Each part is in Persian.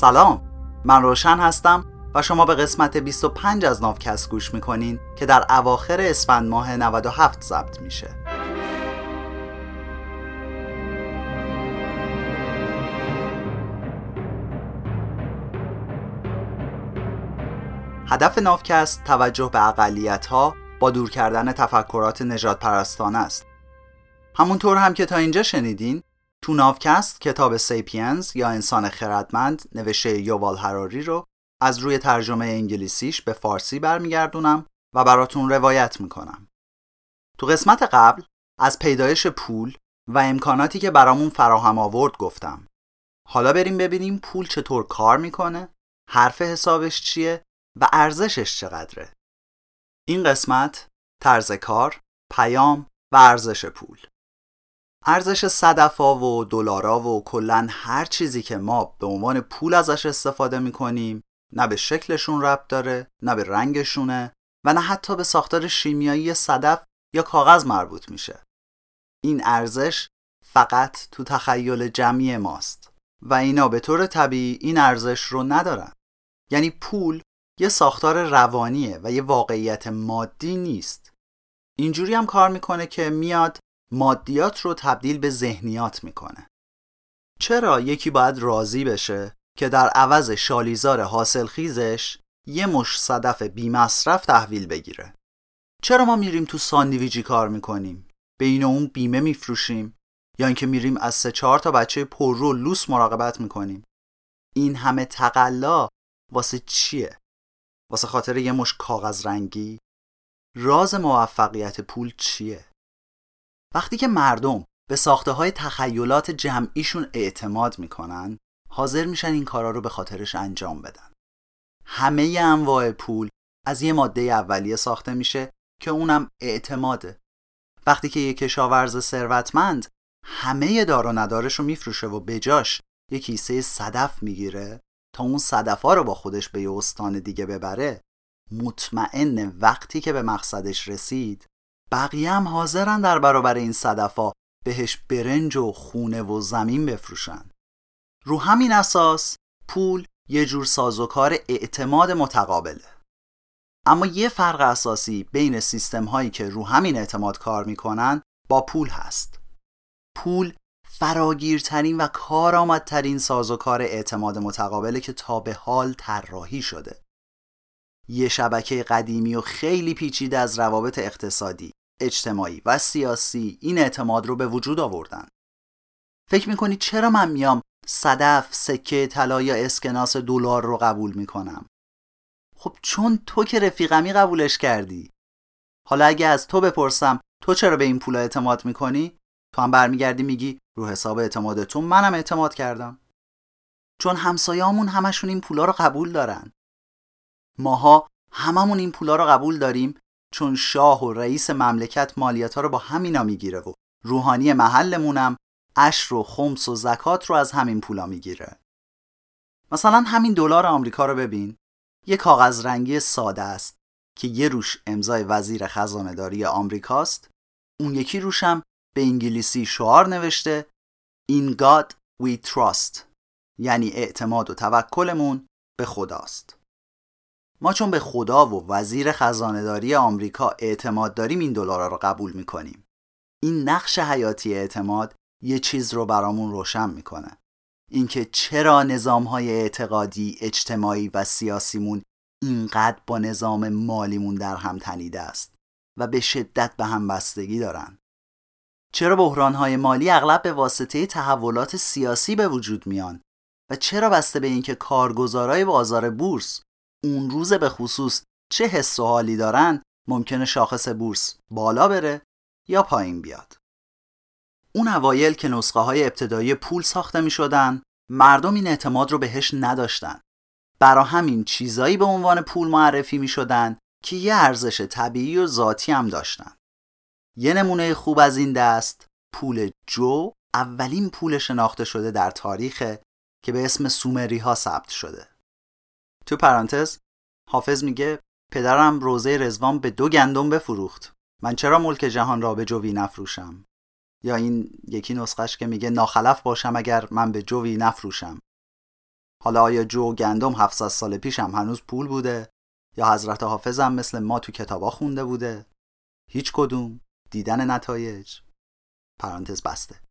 سلام. من روشن هستم و شما به قسمت 25 از ناوکست گوش می‌کنین که در اواخر اسفند ماه 97 ضبط میشه. هدف ناوکست توجه به اقلیت ها با دور کردن تفکرات نجات پرستانه است. همونطور هم که تا اینجا شنیدین تو ناوکست کتاب سیپینز یا انسان خردمند نوشته یووال هراری رو از روی ترجمه انگلیسیش به فارسی برمیگردونم و براتون روایت می‌کنم. تو قسمت قبل از پیدایش پول و امکاناتی که برامون فراهم آورد گفتم. حالا بریم ببینیم پول چطور کار می‌کنه، حرف حسابش چیه و ارزشش چقدره. این قسمت طرز کار، پیام و ارزش پول. ارزش صدفا و دلارا و کلا هر چیزی که ما به عنوان پول ازش استفاده می‌کنیم نه به شکلشون ربط داره نه به رنگشونه و نه حتی به ساختار شیمیایی صدف یا کاغذ مربوط میشه. این ارزش فقط تو تخیل جمعی ماست و اینا به طور طبیعی این ارزش رو ندارن. یعنی پول یه ساختار روانیه و یه واقعیت مادی نیست. اینجوری هم کار می‌کنه که میاد مادیات رو تبدیل به ذهنیات می‌کنه. چرا یکی باید راضی بشه که در عوض شالیزار حاصل خیزش یه مش صدف بی مصرف تحویل بگیره؟ چرا ما میریم تو ساندویجی کار می‌کنیم؟ به این اون بیمه میفروشیم؟ یا اینکه میریم از سه چهار تا بچه پر رو لوس مراقبت می‌کنیم؟ این همه تقلا واسه چیه؟ واسه خاطر یه مش کاغذ رنگی راز موفقیت پول چیه؟ وقتی که مردم به ساخته های تخیلات جمعیشون اعتماد می‌کنن حاضر میشن این کارا رو به خاطرش انجام بدن. همه انواع پول از یه ماده اولیه ساخته میشه که اونم اعتماده. وقتی که یه کشاورز ثروتمند همه دار و ندارش رو میفروشه و بجاش یه کیسه صدف می‌گیره تا اون صدفا رو با خودش به یه استان دیگه ببره مطمئن وقتی که به مقصدش رسید بقیه هم حاضرن در برابر این صدفا بهش برنج و خونه و زمین بفروشن. رو همین اساس پول یه جور سازوکار اعتماد متقابله. اما یه فرق اساسی بین سیستم هایی که رو همین اعتماد کار می‌کنن با پول هست. پول فراگیرترین و کارآمدترین سازوکار اعتماد متقابله که تا به حال طراحی شده. یه شبکه قدیمی و خیلی پیچیده از روابط اقتصادی. اجتماعی و سیاسی این اعتماد رو به وجود آوردن. فکر می‌کنی چرا من میام صدف، سکه، طلا یا اسکناس دلار رو قبول می‌کنم؟ خب چون تو که رفیقمی قبولش کردی. حالا اگه از تو بپرسم تو چرا به این پولا اعتماد می‌کنی؟ تو هم برمیگردی میگی رو حساب اعتمادتون منم اعتماد کردم. چون همسایه‌مون همشون این پولا رو قبول دارن. ماها هممون این پولا رو قبول داریم چون شاه و رئیس مملکت مالیات ها رو با همینا می‌گیره و روحانی محلمونم اش و خمس و زکات رو از همین پولا می‌گیره. مثلا همین دلار آمریکا رو ببین. یه کاغذ رنگی ساده است که یه روش امضای وزیر خزانه داری آمریکاست. اون یکی روشم به انگلیسی شعار نوشته In God we trust. یعنی اعتماد و توکلمون به خداست. ما چون به خدا و وزیر خزانهداری آمریکا اعتماد داریم این دلارا رو قبول می‌کنیم. این نقش حیاتی اعتماد یه چیز رو برامون روشن می‌کنه. اینکه چرا نظام های اعتقادی، اجتماعی و سیاسیمون اینقدر با نظام مالیمون در هم تنیده است و به شدت به هم بستگی دارن. چرا بحران های مالی اغلب به واسطه تحولات سیاسی به وجود میان و چرا بسته به اینکه کارگزارای بازار بورس اون روز به خصوص چه حس و حالی دارن ممکنه شاخص بورس بالا بره یا پایین بیاد. اون اوایل که نسخه های ابتدایی پول ساخته می شدن مردم این اعتماد رو بهش نداشتن. برا همین چیزایی به عنوان پول معرفی می شدن که یه ارزش طبیعی و ذاتی هم داشتن. یه نمونه خوب از این دست پول جو اولین پول شناخته شده در تاریخ که به اسم سومری ها ثبت شده. تو پرانتز حافظ میگه پدرم روزه رزوان به دو گندم بفروخت. من چرا ملک جهان را به جوی نفروشم؟ یا این یکی نسخش که میگه ناخلف باشم اگر من به جوی نفروشم. حالا آیا جو گندم 700 سال پیش هم هنوز پول بوده؟ یا حضرت حافظ هم مثل ما تو کتابا خونده بوده؟ هیچ کدوم. دیدن نتایج. پرانتز بسته.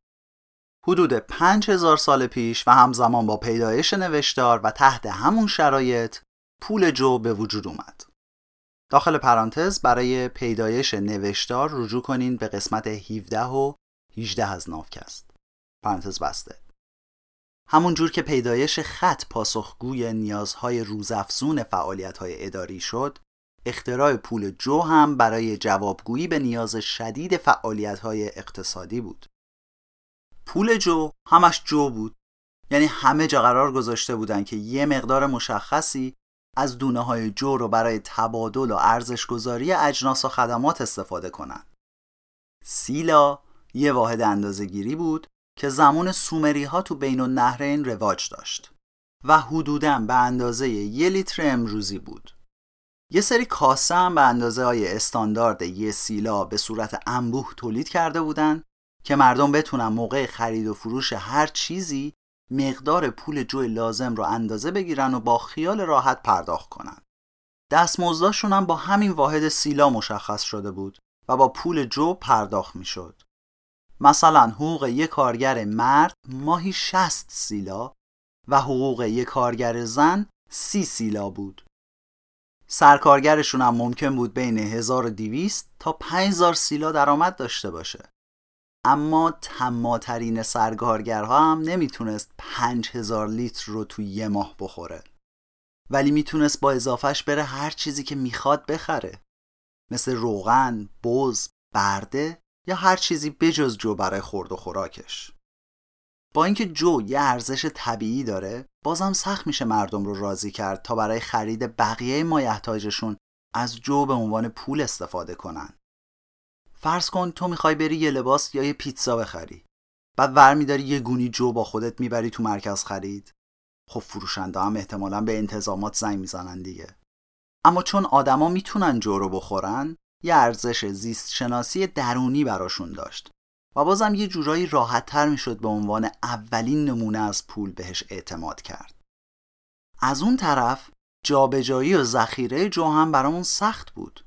حدود 5000 سال پیش و همزمان با پیدایش نوشتار و تحت همون شرایط پول جو به وجود اومد. داخل پرانتز برای پیدایش نوشتار رجوع کنین به قسمت 17 و 18 از نافکست. پرانتز بسته. همون جور که پیدایش خط پاسخگوی نیازهای روزافزون فعالیت‌های اداری شد اختراع پول جو هم برای جوابگویی به نیاز شدید فعالیت‌های اقتصادی بود. پول جو همش جو بود یعنی همه جا قرار گذاشته بودن که یه مقدار مشخصی از دونه های جو رو برای تبادل و ارزشگذاری اجناس و خدمات استفاده کنن. سیلا یه واحد اندازهگیری بود که زمان سومری ها تو بین النهرین رواج داشت و حدوداً به اندازه یه لیتر امروزی بود. یه سری کاسه هم به اندازه های استاندارد یه سیلا به صورت انبوه تولید کرده بودن که مردم بتونن موقع خرید و فروش هر چیزی مقدار پول جو لازم رو اندازه بگیرن و با خیال راحت پرداخت کنن. دستمزداشون هم با همین واحد سیلا مشخص شده بود و با پول جو پرداخت می‌شد. مثلا حقوق یک کارگر مرد ماهی 60 سیلا و حقوق یک کارگر زن 30 سیلا بود. سرکارگرشون هم ممکن بود بین 1200 تا 5000 سیلا درآمد داشته باشه. اما تماترین سرکارگرها هم نمی‌تونست 5000 لیتر رو تو یه ماه بخوره. ولی می‌تونست با اضافهش بره هر چیزی که می‌خواد بخره. مثل روغن، بز، برده یا هر چیزی بجز جو برای خورد و خوراکش. با اینکه جو یه ارزش طبیعی داره بازم سخت میشه مردم رو راضی کرد تا برای خرید بقیه مایحتاجشون از جو به عنوان پول استفاده کنن فرض کن تو می‌خوای بری یه لباس یا یه پیتزا بخری. بعد ور میداری یه گونی جو با خودت می‌بری تو مرکز خرید. خب فروشنده هم احتمالا به انتظامات زنگ می‌زنن دیگه. اما چون آدما می‌تونن جو رو بخورن یه ارزش زیست شناسی درونی براشون داشت. و بازم یه جورایی راحت تر می‌شد به عنوان اولین نمونه از پول بهش اعتماد کرد. از اون طرف جابجایی و ذخیره جو هم برامون سخت بود.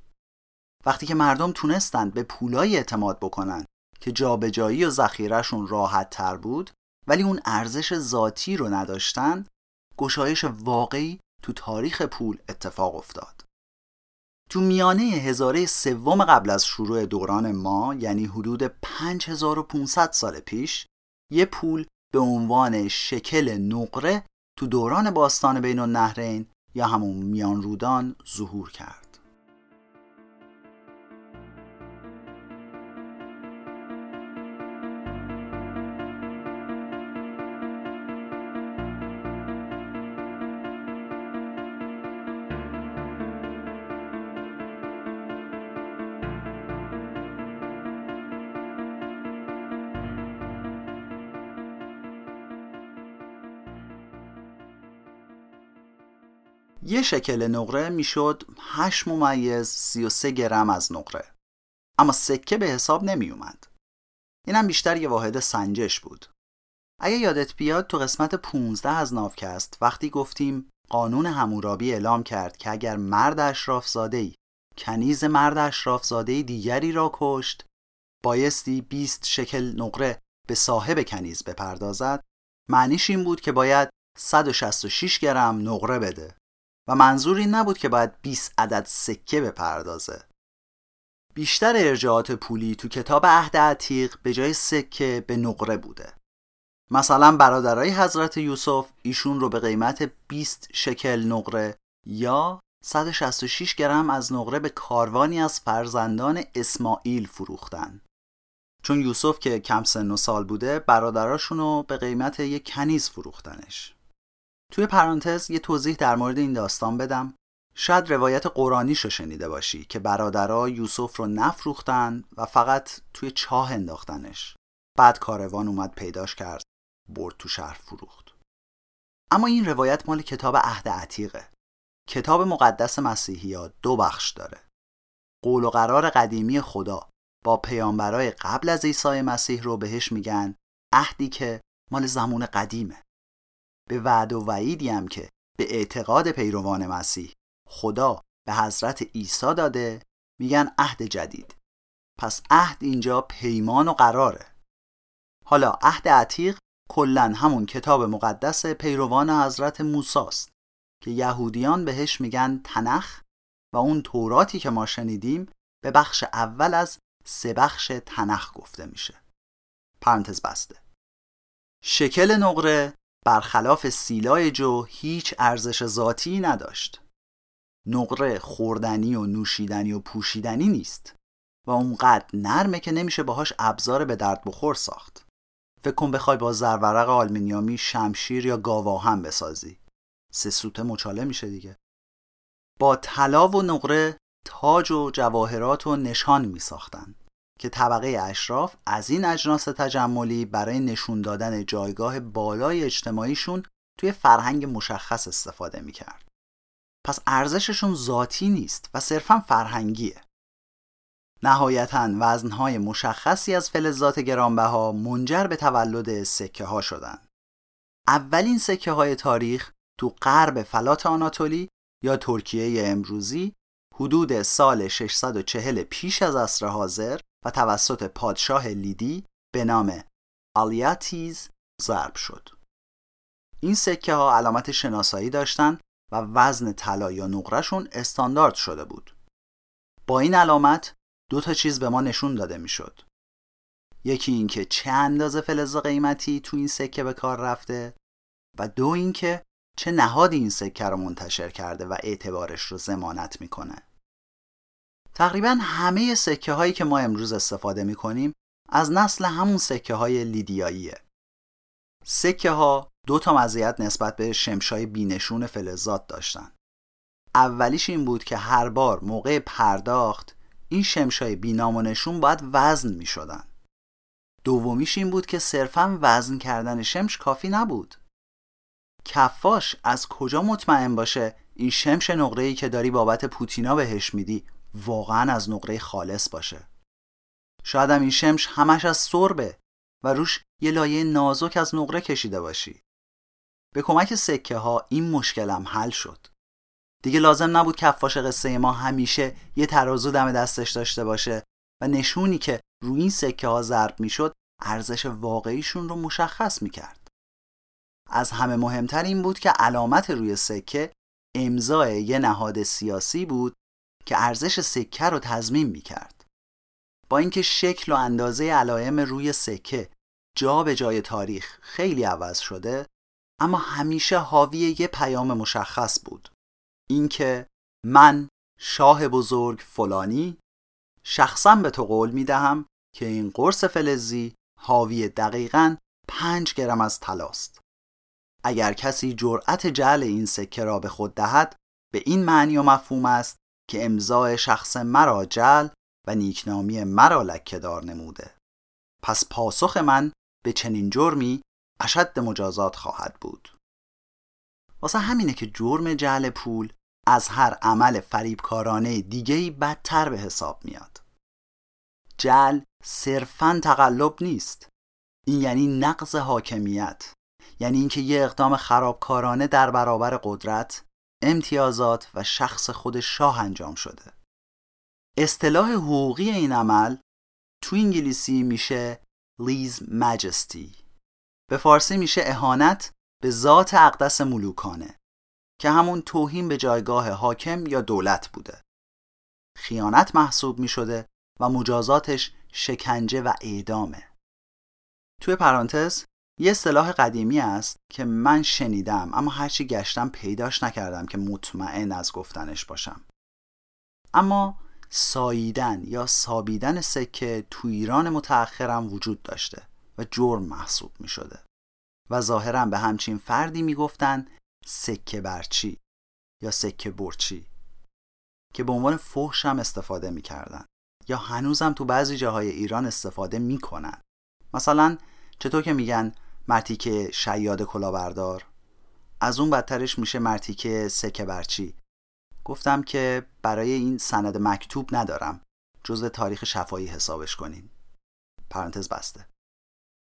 وقتی که مردم تونستند به پولای اعتماد بکنن که جابجایی و ذخیرهشون راحت تر بود ولی اون ارزش ذاتی رو نداشتن گشایش واقعی تو تاریخ پول اتفاق افتاد. تو میانه هزاره سوم قبل از شروع دوران ما یعنی حدود 5500 سال پیش یه پول به عنوان شکل نقره تو دوران باستان بین النهرین یا همون میان رودان ظهور کرد. شکل نقره می‌شد 8 ممیز 33 گرم از نقره. اما سکه به حساب نمی اومد اینم بیشتر یه واحد سنجش بود. اگه یادت بیاد تو قسمت 15 از نافکست وقتی گفتیم قانون همورابی اعلام کرد که اگر مرد اشراف ای کنیز مرد اشراف ای دیگری را کشت بایستی 20 شکل نقره به صاحب کنیز بپردازد معنیش این بود که باید 166 گرم نقره بده. و منظور این نبود که باید 20 عدد سکه بپردازه. بیشتر ارجاعات پولی تو کتاب عهد عتیق به جای سکه به نقره بوده. مثلا برادرای حضرت یوسف ایشون رو به قیمت 20 شکل نقره یا 166 گرم از نقره به کاروانی از فرزندان اسماعیل فروختن. چون یوسف که کم سن و سال بوده برادراشون رو به قیمت یک کنیز فروختنش. توی پرانتز یه توضیح در مورد این داستان بدم. شاید روایت قرآنیش رو شنیده باشی که برادرها یوسف رو نفروختن و فقط توی چاه انداختنش. بعد کاروان اومد پیداش کرد برد تو شهر فروخت. اما این روایت مال کتاب عهد عتیقه. کتاب مقدس مسیحی ها دو بخش داره. قول و قرار قدیمی خدا با پیامبرای قبل از عیسی مسیح رو بهش میگن عهدی که مال زمان قدیمه. به وعد و وعیدی هم که به اعتقاد پیروان مسیح خدا به حضرت عیسی داده میگن عهد جدید. پس عهد اینجا پیمان و قراره. حالا عهد عتیق کلا همون کتاب مقدس پیروان حضرت موساست که یهودیان بهش میگن تنخ و اون توراتی که ما شنیدیم به بخش اول از سه بخش تنخ گفته میشه. پرانتز بسته. شکل نقره برخلاف سیلای جو هیچ ارزش ذاتی نداشت. نقره خوردنی و نوشیدنی و پوشیدنی نیست و اونقدر نرمه که نمیشه باهاش ابزار به درد بخور ساخت. فکر کن بخوای با زرورق آلمینیامی شمشیر یا گاواهم بسازی. سه سوته مچاله میشه دیگه. با طلا و نقره تاج و جواهرات و نشان می ساختن که طبقه اشراف از این اجناس تجملی برای نشون دادن جایگاه بالای اجتماعیشون توی فرهنگ مشخص استفاده می کرد. پس ارزششون ذاتی نیست و صرفا فرهنگیه. نهایتا وزنهای مشخصی از فلزات گرانبها منجر به تولد سکه ها شدن. اولین سکه های تاریخ تو غرب فلات آناتولی یا ترکیه امروزی حدود سال 640 پیش از عصر حاضر و توسط پادشاه لیدی به نام آلیاتیز ضرب شد. این سکه ها علامت شناسایی داشتند و وزن طلا یا نقرهشون استاندارد شده بود. با این علامت دو تا چیز به ما نشون داده می‌شد. یکی اینکه چه اندازه فلز قیمتی تو این سکه به کار رفته و دو اینکه چه نهادی این سکه رو منتشر کرده و اعتبارش رو زمانت می‌کنه. تقریبا همه سکه هایی که ما امروز استفاده می کنیم از نسل همون سکه های لیدیاییه. سکه ها دو تا مزیت نسبت به شمشای بینشون فلزات داشتن. اولیش این بود که هر بار موقع پرداخت این شمشای بینام و نشون باید وزن می شدن. دومیش این بود که صرفا وزن کردن شمش کافی نبود. کفاش از کجا مطمئن باشه این شمش نقره که داری بابت پوتینا بهش میدی واقعا از نقره خالص باشه. شاید هم این شمش همش از سربه و روش یه لایه نازک از نقره کشیده باشی. به کمک سکه ها این مشکلم حل شد. دیگه لازم نبود کفاش قصه ما همیشه یه ترازو دم دستش داشته باشه و نشونی که روی این سکه ها ضرب می‌شد ارزش واقعیشون رو مشخص می‌کرد. از همه مهمتر این بود که علامت روی سکه امضای یه نهاد سیاسی بود که ارزش سکه رو تضمین می کرد. با اینکه شکل و اندازه علائم روی سکه جا به جای تاریخ خیلی عوض شده اما همیشه حاوی یه پیام مشخص بود اینکه من شاه بزرگ فلانی شخصا به تو قول می دهم که این قرص فلزی حاوی دقیقا پنج گرم از طلاست اگر کسی جرأت جعل این سکه را به خود دهد به این معنی و مفهوم است که امضای شخص مرا جل و نیکنامی مرا لکهدار نموده. پس پاسخ من به چنین جرمی اشد مجازات خواهد بود. واسه همینه که جرم جعل پول از هر عمل فریبکارانه دیگهی بدتر به حساب میاد. جل صرفا تقلب نیست. این یعنی نقض حاکمیت یعنی اینکه یه اقدام خرابکارانه در برابر قدرت امتیازات و شخص خود شاه انجام شده. اصطلاح حقوقی این عمل تو انگلیسی میشه لیز مجستی به فارسی میشه اهانت به ذات اقدس ملوکانه که همون توهین به جایگاه حاکم یا دولت بوده. خیانت محسوب می شده و مجازاتش شکنجه و اعدامه. توی پرانتز یه اصطلاح قدیمی است که من شنیدم اما هرچی گشتم پیداش نکردم که مطمئن از گفتنش باشم اما ساییدن یا سابیدن سکه تو ایران متأخرم وجود داشته و جرم محسوب می شده و ظاهرا به همچین فردی می گفتن سکه برچی یا سکه برچی که به عنوان فحش هم استفاده می کردن. یا هنوزم تو بعضی جاهای ایران استفاده می کنن. مثلا چطور که میگن مرتیکه شیاد کلاهبردار. از اون بدترش میشه مرتیکه سکه برچی. گفتم که برای این سند مکتوب ندارم. جزء تاریخ شفایی حسابش کنین. پرانتز بسته.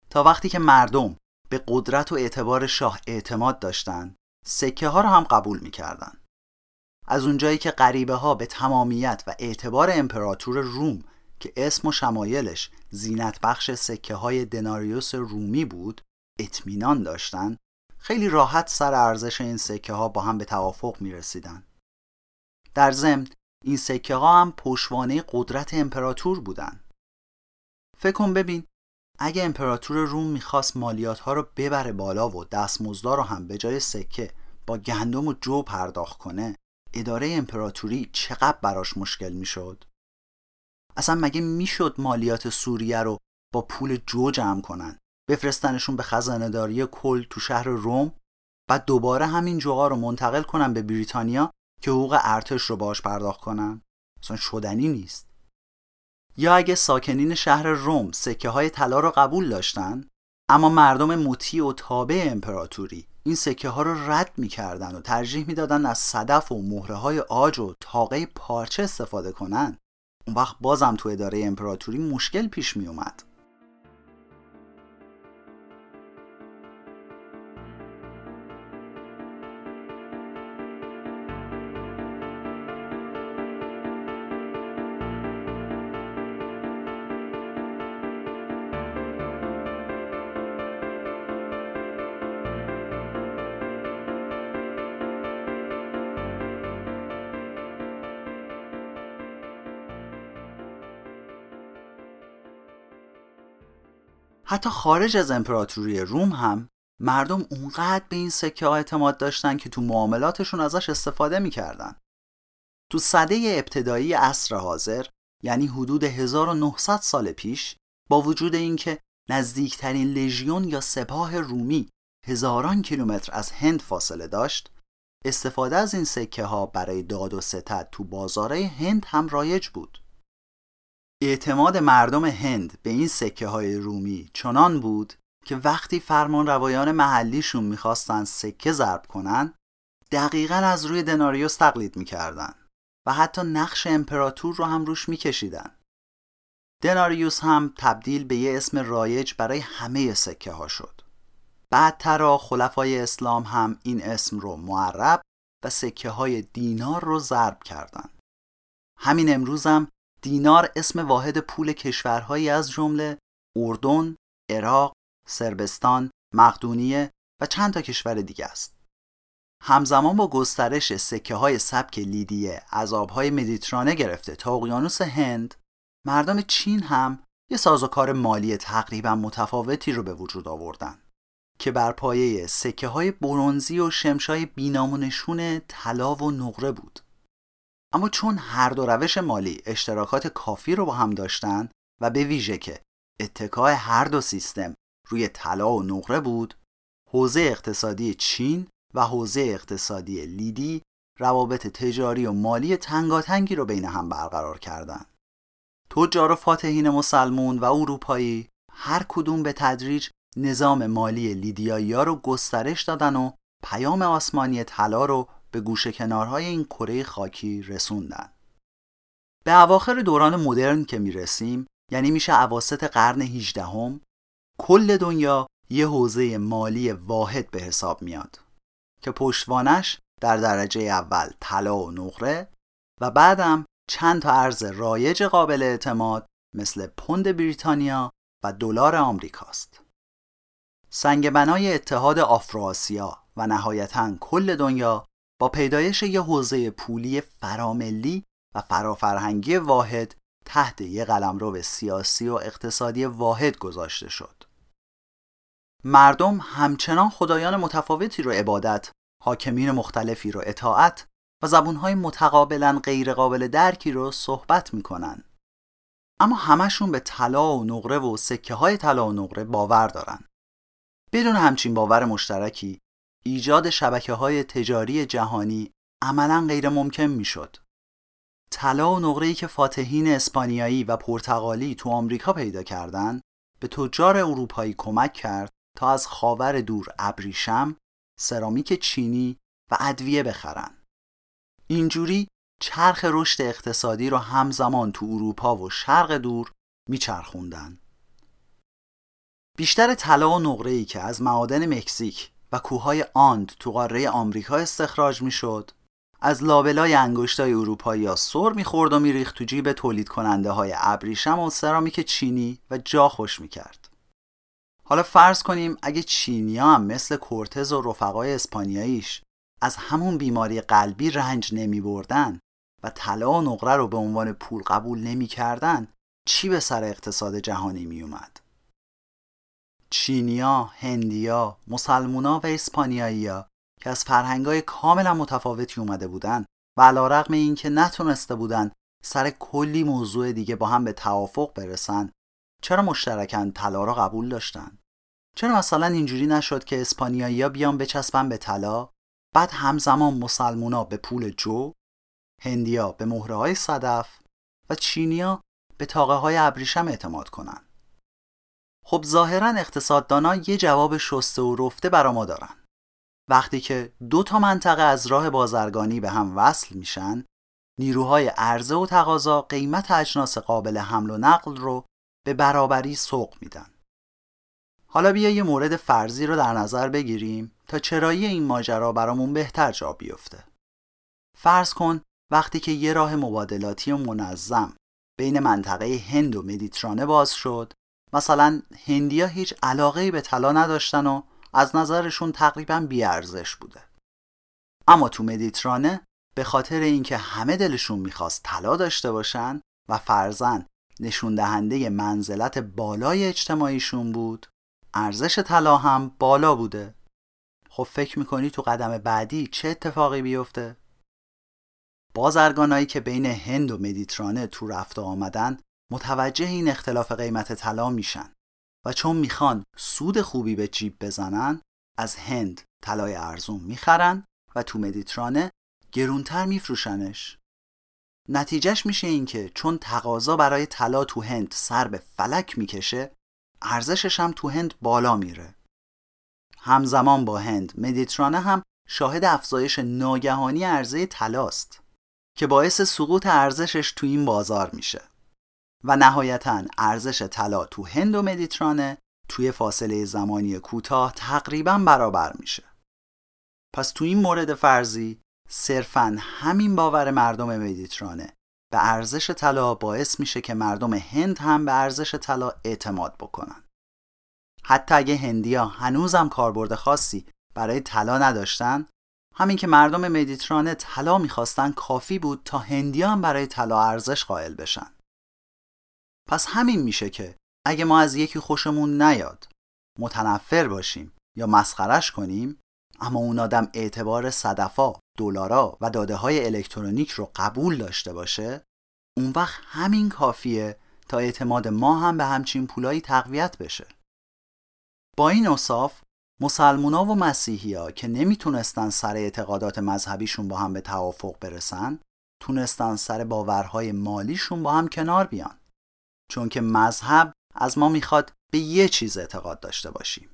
تا وقتی که مردم به قدرت و اعتبار شاه اعتماد داشتن سکه ها رو هم قبول می‌کردن. از اونجایی که غریبه ها به تمامیت و اعتبار امپراتور روم که اسم و شمایلش زینت بخش سکه های دناریوس رومی بود اطمینان داشتن خیلی راحت سر ارزش این سکه ها با هم به توافق می رسیدن. در ضمن این سکه ها هم پشوانه قدرت امپراتور بودن. فکر کن ببین اگه امپراتور روم می‌خواست مالیات ها رو ببره بالا و دستمزدا رو هم به جای سکه با گندم و جو پرداخت کنه اداره امپراتوری چقدر براش مشکل می‌شد اصلا مگه می‌شد مالیات سوریه رو با پول جو جمع کنن بفرستنشون به خزانهداری کل تو شهر روم بعد دوباره همین جوها رو منتقل کنن به بریتانیا که حقوق ارتش رو باش پرداخت کنن. اصلا شدنی نیست. یا اگه ساکنین شهر روم سکه های طلا رو قبول داشتن اما مردم مطیع و تابع امپراتوری این سکه ها رو رد می‌کردن و ترجیح می‌دادن از صدف و مهره های آج و تاقه پارچه استفاده کنن اون وقت بازم تو اداره امپراتوری مشکل پیش می حتی خارج از امپراتوری روم هم مردم اونقدر به این سکه ها اعتماد داشتن که تو معاملاتشون ازش استفاده می‌کردن. تو صده ابتدایی عصر حاضر یعنی حدود 1900 سال پیش با وجود اینکه نزدیکترین لژیون یا سپاه رومی هزاران کیلومتر از هند فاصله داشت استفاده از این سکه ها برای داد و ستد تو بازارهای هند هم رایج بود اعتماد مردم هند به این سکه های رومی چنان بود که وقتی فرمان روایان محلیشون می‌خواستن سکه ضرب کنن دقیقا از روی دناریوس تقلید می‌کردن و حتی نقش امپراتور رو هم روش میکشیدن دناریوس هم تبدیل به یه اسم رایج برای همه سکه ها شد بعدترا خلفای اسلام هم این اسم رو معرب و سکه های دینار رو ضرب کردند. همین امروزم دینار اسم واحد پول کشورهایی از جمله اردن، عراق، سربستان، مقدونیه و چند تا کشور دیگه است. همزمان با گسترش سکه های سبک لیدیه از آبهای مدیترانه گرفته تا اقیانوس هند مردم چین هم یه سازوکار مالی تقریبا متفاوتی رو به وجود آوردن که بر پایه سکه های برونزی و شمشای بینامونشون طلا و نقره بود. اما چون هر دو روش مالی اشتراکات کافی رو با هم داشتن و به ویژه که اتکای هر دو سیستم روی طلا و نقره بود حوزه اقتصادی چین و حوزه اقتصادی لیدی روابط تجاری و مالی تنگاتنگی رو بین هم برقرار کردند. تجار و فاتحین مسلمون و اروپایی هر کدوم به تدریج نظام مالی لیدیایی رو گسترش دادن و پیام آسمانی طلا رو به گوشه کنارهای این کره خاکی رسوندن. به اواخر دوران مدرن که می‌رسیم یعنی میشه عواست قرن 18 هم، کل دنیا یه حوزه مالی واحد به حساب میاد که پشتوانش در درجه اول طلا و نقره و بعدم چند تا ارز رایج قابل اعتماد مثل پوند بریتانیا و دلار آمریکاست. سنگ بنای اتحاد آفراسیا و نهایتا کل دنیا با پیدایش یه حوزه پولی فراملی و فرافرهنگی واحد تحت یه قلمرو سیاسی و اقتصادی واحد گذاشته شد. مردم همچنان خدایان متفاوتی رو عبادت، حاکمین مختلفی رو اطاعت و زبونهای متقابلا غیرقابل درکی رو صحبت می‌کنن. اما همشون به طلا و نقره و سکه های طلا و نقره باور دارن. بدون همچین باور مشترکی ایجاد شبکه های تجاری جهانی عملا غیر ممکن می‌شد. طلا و نقره‌ای که فاتحین اسپانیایی و پرتغالی تو آمریکا پیدا کردند به تجار اروپایی کمک کرد تا از خاور دور ابریشم، سرامیک چینی و ادویه بخرن. اینجوری چرخ رشد اقتصادی رو همزمان تو اروپا و شرق دور میچرخوندن. بیشتر طلا و نقره ای که از معادن مکزیک و کوههای آند تو قاره آمریکا استخراج می‌شد از لابلای انگشتای اروپایی ها سر می‌خورد و میریخت تو جیب تولید کننده های ابریشم و سرامیک چینی و جا خوش می‌کرد. حالا فرض کنیم اگه چینیا هم مثل کورتز و رفقای اسپانیاییش از همون بیماری قلبی رنج نمی بردن و طلا و نقره رو به عنوان پول قبول نمی کردن چی به سر اقتصاد جهانی می اومد؟ چینیا، هندیا، مسلمونا و اسپانیایی‌ها که از فرهنگای کاملا متفاوتی اومده بودن و علا رقم این که نتونسته بودن سر کلی موضوع دیگه با هم به توافق برسن چرا مشترکن طلا را قبول داشتن؟ چرا مثلا اینجوری نشد که اسپانیایی‌ها بیان بچسبن به طلا بعد همزمان مسلمونا به پول جو هندیا به مهره های صدف و چینیا به تاقه های ابریشم اعتماد کنن خب ظاهرا اقتصاددانا یه جواب شسته و رفته برا ما دارن. وقتی که دو تا منطقه از راه بازرگانی به هم وصل میشن نیروهای عرضه و تقاضا قیمت اجناس قابل حمل و نقل رو به برابری سوق میدن. حالا بیا یه مورد فرضی رو در نظر بگیریم تا چرایی این ماجرا برامون بهتر جا بیفته. فرض کن وقتی که یه راه مبادلاتی و منظم بین منطقه هند و مدیترانه باز شد مثلا هندیا هیچ علاقه به طلا نداشتن و از نظرشون تقریبا بیارزش بوده اما تو مدیترانه به خاطر اینکه همه دلشون می‌خواست طلا داشته باشن و فرزن نشون دهنده منزلت بالای اجتماعیشون بود ارزش طلا هم بالا بوده خب فکر می‌کنی تو قدم بعدی چه اتفاقی بیفته؟ بازرگانایی که بین هند و مدیترانه تو رفت آمدن متوجه این اختلاف قیمت طلا میشن و چون می‌خوان سود خوبی به جیب بزنن از هند طلای ارزون می‌خرن و تو مدیترانه گرونتر میفروشنش. نتیجهش میشه اینکه چون تقاضا برای طلا تو هند سر به فلک می‌کشه ارزشش هم تو هند بالا میره. همزمان با هند مدیترانه هم شاهد افزایش ناگهانی عرضه طلاست که باعث سقوط ارزشش تو این بازار میشه. و نهایتا ارزش طلا تو هند و مدیترانه توی فاصله زمانی کوتاه تقریبا برابر میشه. پس تو این مورد فرضی صرفا همین باور مردم مدیترانه به ارزش طلا باعث میشه که مردم هند هم به ارزش طلا اعتماد بکنن. حتی اگه هندیا هنوزم کاربرد خاصی برای طلا نداشتن همین که مردم مدیترانه طلا می‌خواستن کافی بود تا هندیا هم برای طلا ارزش قائل بشن. پس همین میشه که اگه ما از یکی خوشمون نیاد متنفر باشیم یا مسخرش کنیم اما اون آدم اعتبار صدفا، دلارا و داده های الکترونیک رو قبول داشته باشه اون وقت همین کافیه تا اعتماد ما هم به همچین پولایی تقویت بشه. با این اصاف مسلمونا و مسیحیا که نمی‌تونستن سر اعتقادات مذهبیشون با هم به توافق برسن تونستن سر باورهای مالیشون با هم کنار بیان. چون که مذهب از ما می‌خواد به یه چیز اعتقاد داشته باشیم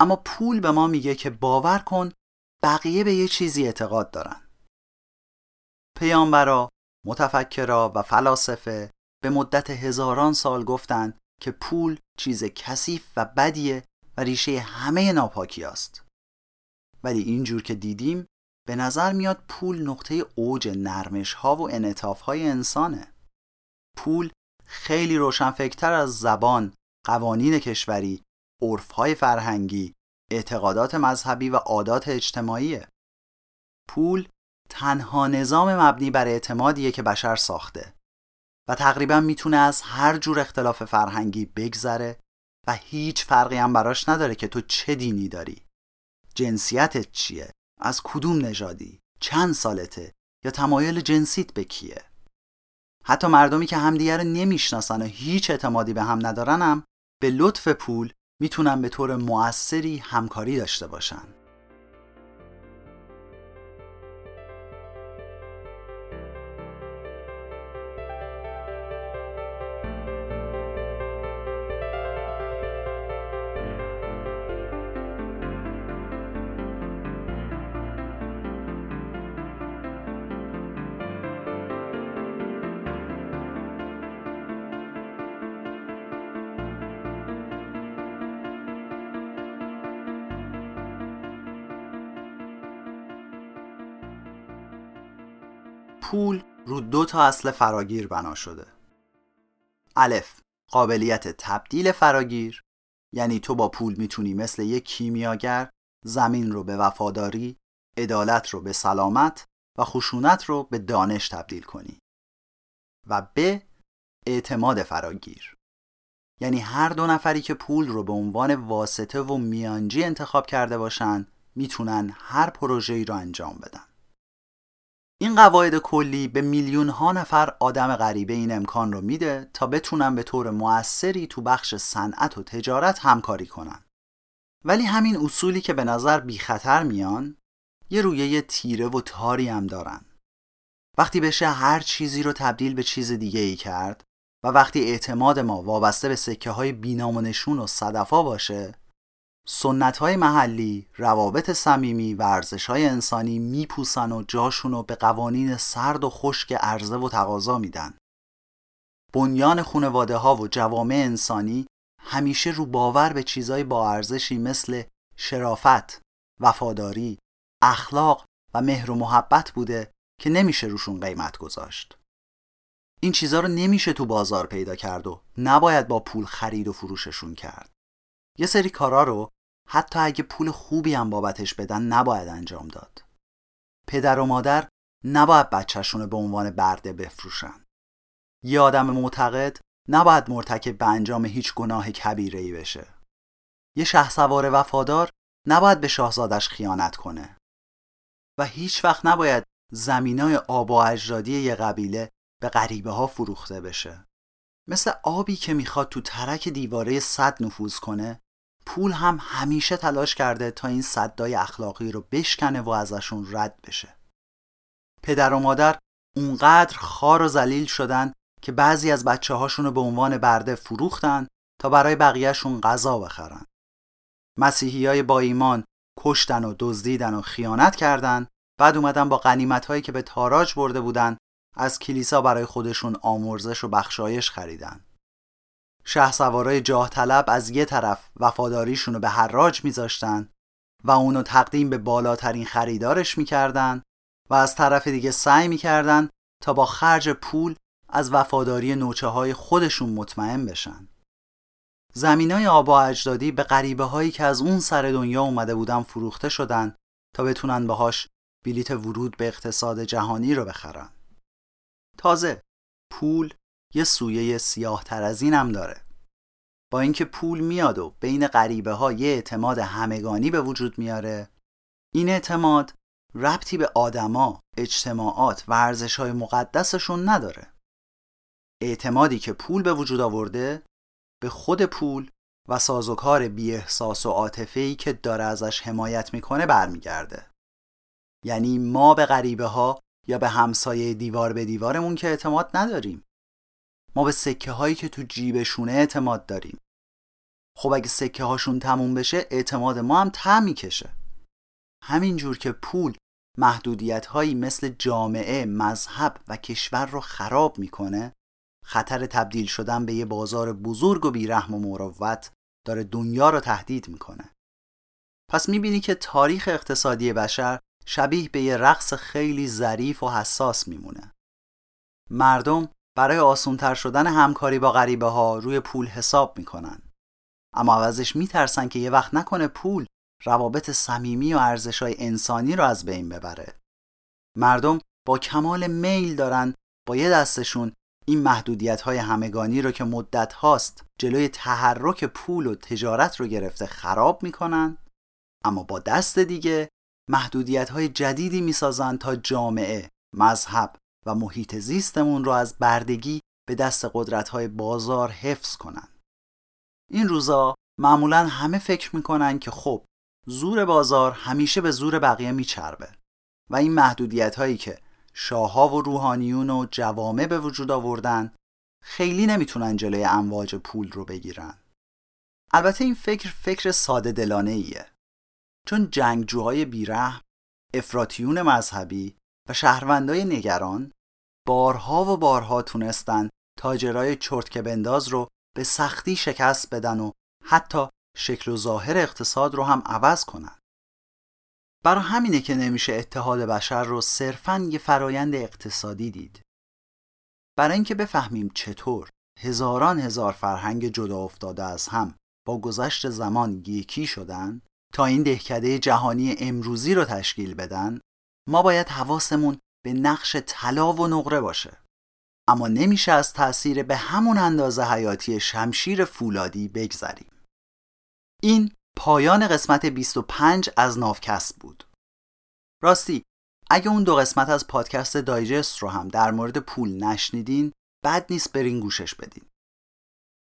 اما پول به ما میگه که باور کن بقیه به یه چیزی اعتقاد دارن پیامبرا، متفکرا و فلاسفه به مدت هزاران سال گفتند که پول چیز کثیف و بدیه و ریشه همه ناپاکی است. ولی اینجور که دیدیم به نظر میاد پول نقطه اوج نرمش ها و انعطاف های انسانه. پول خیلی روشنفکتر از زبان، قوانین کشوری، عرفهای فرهنگی، اعتقادات مذهبی و عادات اجتماعیه. پول تنها نظام مبنی بر اعتمادیه که بشر ساخته و تقریبا می‌تونه از هر جور اختلاف فرهنگی بگذره و هیچ فرقی هم براش نداره که تو چه دینی داری. جنسیتت چیه؟ از کدوم نژادی؟ چند سالته؟ یا تمایل جنسیت به کیه؟ حتی مردمی که همدیگه رو نمی‌شناسن و هیچ اعتمادی به هم ندارن هم به لطف پول می‌تونن به طور موثری همکاری داشته باشن. پول رو دو تا اصل فراگیر بنا شده. الف قابلیت تبدیل فراگیر یعنی تو با پول می‌تونی مثل یک کیمیاگر زمین رو به وفاداری عدالت رو به سلامت و خشونت رو به دانش تبدیل کنی. و ب اعتماد فراگیر. یعنی هر دو نفری که پول رو به عنوان واسطه و میانجی انتخاب کرده باشن می‌تونن هر پروژه‌ای رو انجام بدن. این قواعد کلی به میلیون ها نفر آدم غریبه این امکان رو میده تا بتونن به طور موثری تو بخش صنعت و تجارت همکاری کنن. ولی همین اصولی که به نظر بی خطر میان یه رویه تیره و تاری هم دارن. وقتی بشه هر چیزی رو تبدیل به چیز دیگه ای کرد و وقتی اعتماد ما وابسته به سکه های بینام و نشون و صدفا باشه سنت های محلی، روابط صمیمی و ارزش های انسانی میپوسن و جاشون رو به قوانین سرد و خشک عرضه و تقاضا میدن. بنیان خانواده ها و جوامع انسانی همیشه رو باور به چیزای با ارزشی مثل شرافت، وفاداری، اخلاق و مهر و محبت بوده که نمیشه روشون قیمت گذاشت. این چیزها رو نمیشه تو بازار پیدا کرد و نباید با پول خرید و فروششون کرد. یه سری کارا رو حتی اگه پول خوبی هم بابتش بدن نباید انجام داد. پدر و مادر نباید بچهشون به عنوان برده بفروشن. یه آدم معتقد نباید مرتکب به انجام هیچ گناه کبیره ای بشه. یه سوار وفادار نباید به شاهزادش خیانت کنه. و هیچ وقت نباید زمینای آب و اجدادی یه قبیله به غریبه ها فروخته بشه. مثل آبی که می‌خواد تو ترک دیواره صد نفوذ کنه پول هم همیشه تلاش کرده تا این صدای اخلاقی رو بشکنه و ازشون رد بشه. پدر و مادر اونقدر خار و زلیل شدن که بعضی از بچه هاشون رو به عنوان برده فروختن تا برای بقیهشون غذا بخرن. مسیحی های با ایمان کشتن و دزدیدن و خیانت کردن بعد اومدن با قنیمت هایی که به تاراج برده بودن از کلیسا برای خودشون آمرزش و بخشایش خریدن. شه سوارای جاه طلب از یه طرف وفاداریشون رو به حراج میذاشتن و اونو تقدیم به بالاترین خریدارش می‌کردن و از طرف دیگه سعی می‌کردن تا با خرج پول از وفاداری نوچه های خودشون مطمئن بشن. زمین های آبا اجدادی به غریبه هایی که از اون سر دنیا اومده بودن فروخته شدن تا بتونن باهاش بلیت ورود به اقتصاد جهانی رو بخرن. تازه پول یه سویه سیاه تر از این هم داره. با اینکه پول میاد و بین غریبه ها یه اعتماد همگانی به وجود میاره این اعتماد ربطی به آدما، اجتماعات و ارزش های مقدسشون نداره. اعتمادی که پول به وجود آورده به خود پول و سازوکار بی احساس و عاطفه‌ای که داره ازش حمایت می‌کنه برمیگرده. یعنی ما به غریبه ها یا به همسایه دیوار به دیوارمون که اعتماد نداریم. ما به سکه هایی که تو جیبشونه اعتماد داریم. خب اگه سکه هاشون تموم بشه اعتماد ما هم ته می‌کشه. همینجور که پول محدودیت هایی مثل جامعه، مذهب و کشور رو خراب می‌کنه خطر تبدیل شدن به یه بازار بزرگ و بیرحم و مروت داره دنیا رو تهدید می‌کنه. پس می‌بینی که تاریخ اقتصادی بشر شبیه به یه رقص خیلی ظریف و حساس میمونه. مردم برای آسونتر شدن همکاری با غریبه ها روی پول حساب می‌کنن. اما عوضش میترسن که یه وقت نکنه پول روابط صمیمی و ارزش های انسانی رو از بین ببره. مردم با کمال میل دارن با یه دستشون این محدودیت های همگانی رو که مدت هاست جلوی تحرک پول و تجارت رو گرفته خراب می‌کنن اما با دست دیگه محدودیت های جدیدی می‌سازن تا جامعه، مذهب و محیط زیستمون رو از بردگی به دست قدرت های بازار حفظ کنن. این روزا معمولا همه فکر می‌کنن که خب زور بازار همیشه به زور بقیه میچربه و این محدودیت هایی که شاهها و روحانیون و جوامع به وجود آوردن خیلی نمی‌تونن جلوی امواج پول رو بگیرن. البته این فکر فکر ساده دلانه ایه. چون جنگجوهای بیرحم، افراتیون مذهبی و شهروندای نگران بارها و بارها تونستن تاجرای چرتکه بنداز رو به سختی شکست بدن و حتی شکل و ظاهر اقتصاد رو هم عوض کنن. برای همینه که نمیشه اتحاد بشر رو صرفاً یه فرایند اقتصادی دید. برای اینکه بفهمیم چطور هزاران هزار فرهنگ جدا افتاده از هم با گذشت زمان یکی شدن تا این دهکده جهانی امروزی رو تشکیل بدن ما باید حواسمون به نقش طلا و نقره باشه. اما نمیشه از تأثیر به همون اندازه حیاتی شمشیر فولادی بگذریم. این پایان قسمت 25 از ناوکست بود. راستی اگه اون دو قسمت از پادکست دایجست رو هم در مورد پول نشنیدین بد نیست برین گوشش بدین.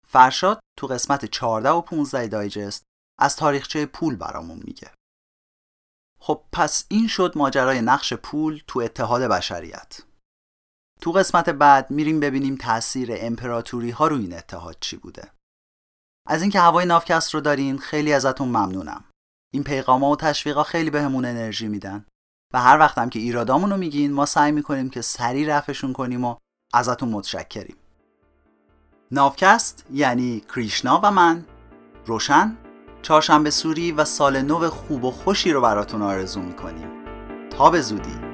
فرشاد تو قسمت 14 و 15 دایجست از تاریخچه پول برامون میگه. خب پس این شد ماجرای نقش پول تو اتحاد بشریت. تو قسمت بعد میریم ببینیم تاثیر امپراتوری ها رو این اتحاد چی بوده. از اینکه هوای نافکست رو دارین خیلی ازتون ممنونم. این پیغاما و تشویقا خیلی بهمون انرژی میدن. و هر وقتم که ایرادامون رو میگین ما سعی می‌کنیم که سریع رفعشون کنیم و ازتون متشکریم. نافکست یعنی کریشنا و من. روشن؟ چهارشنبه سوری و سال نو خوب و خوشی رو براتون آرزو می‌کنیم. تا به زودی.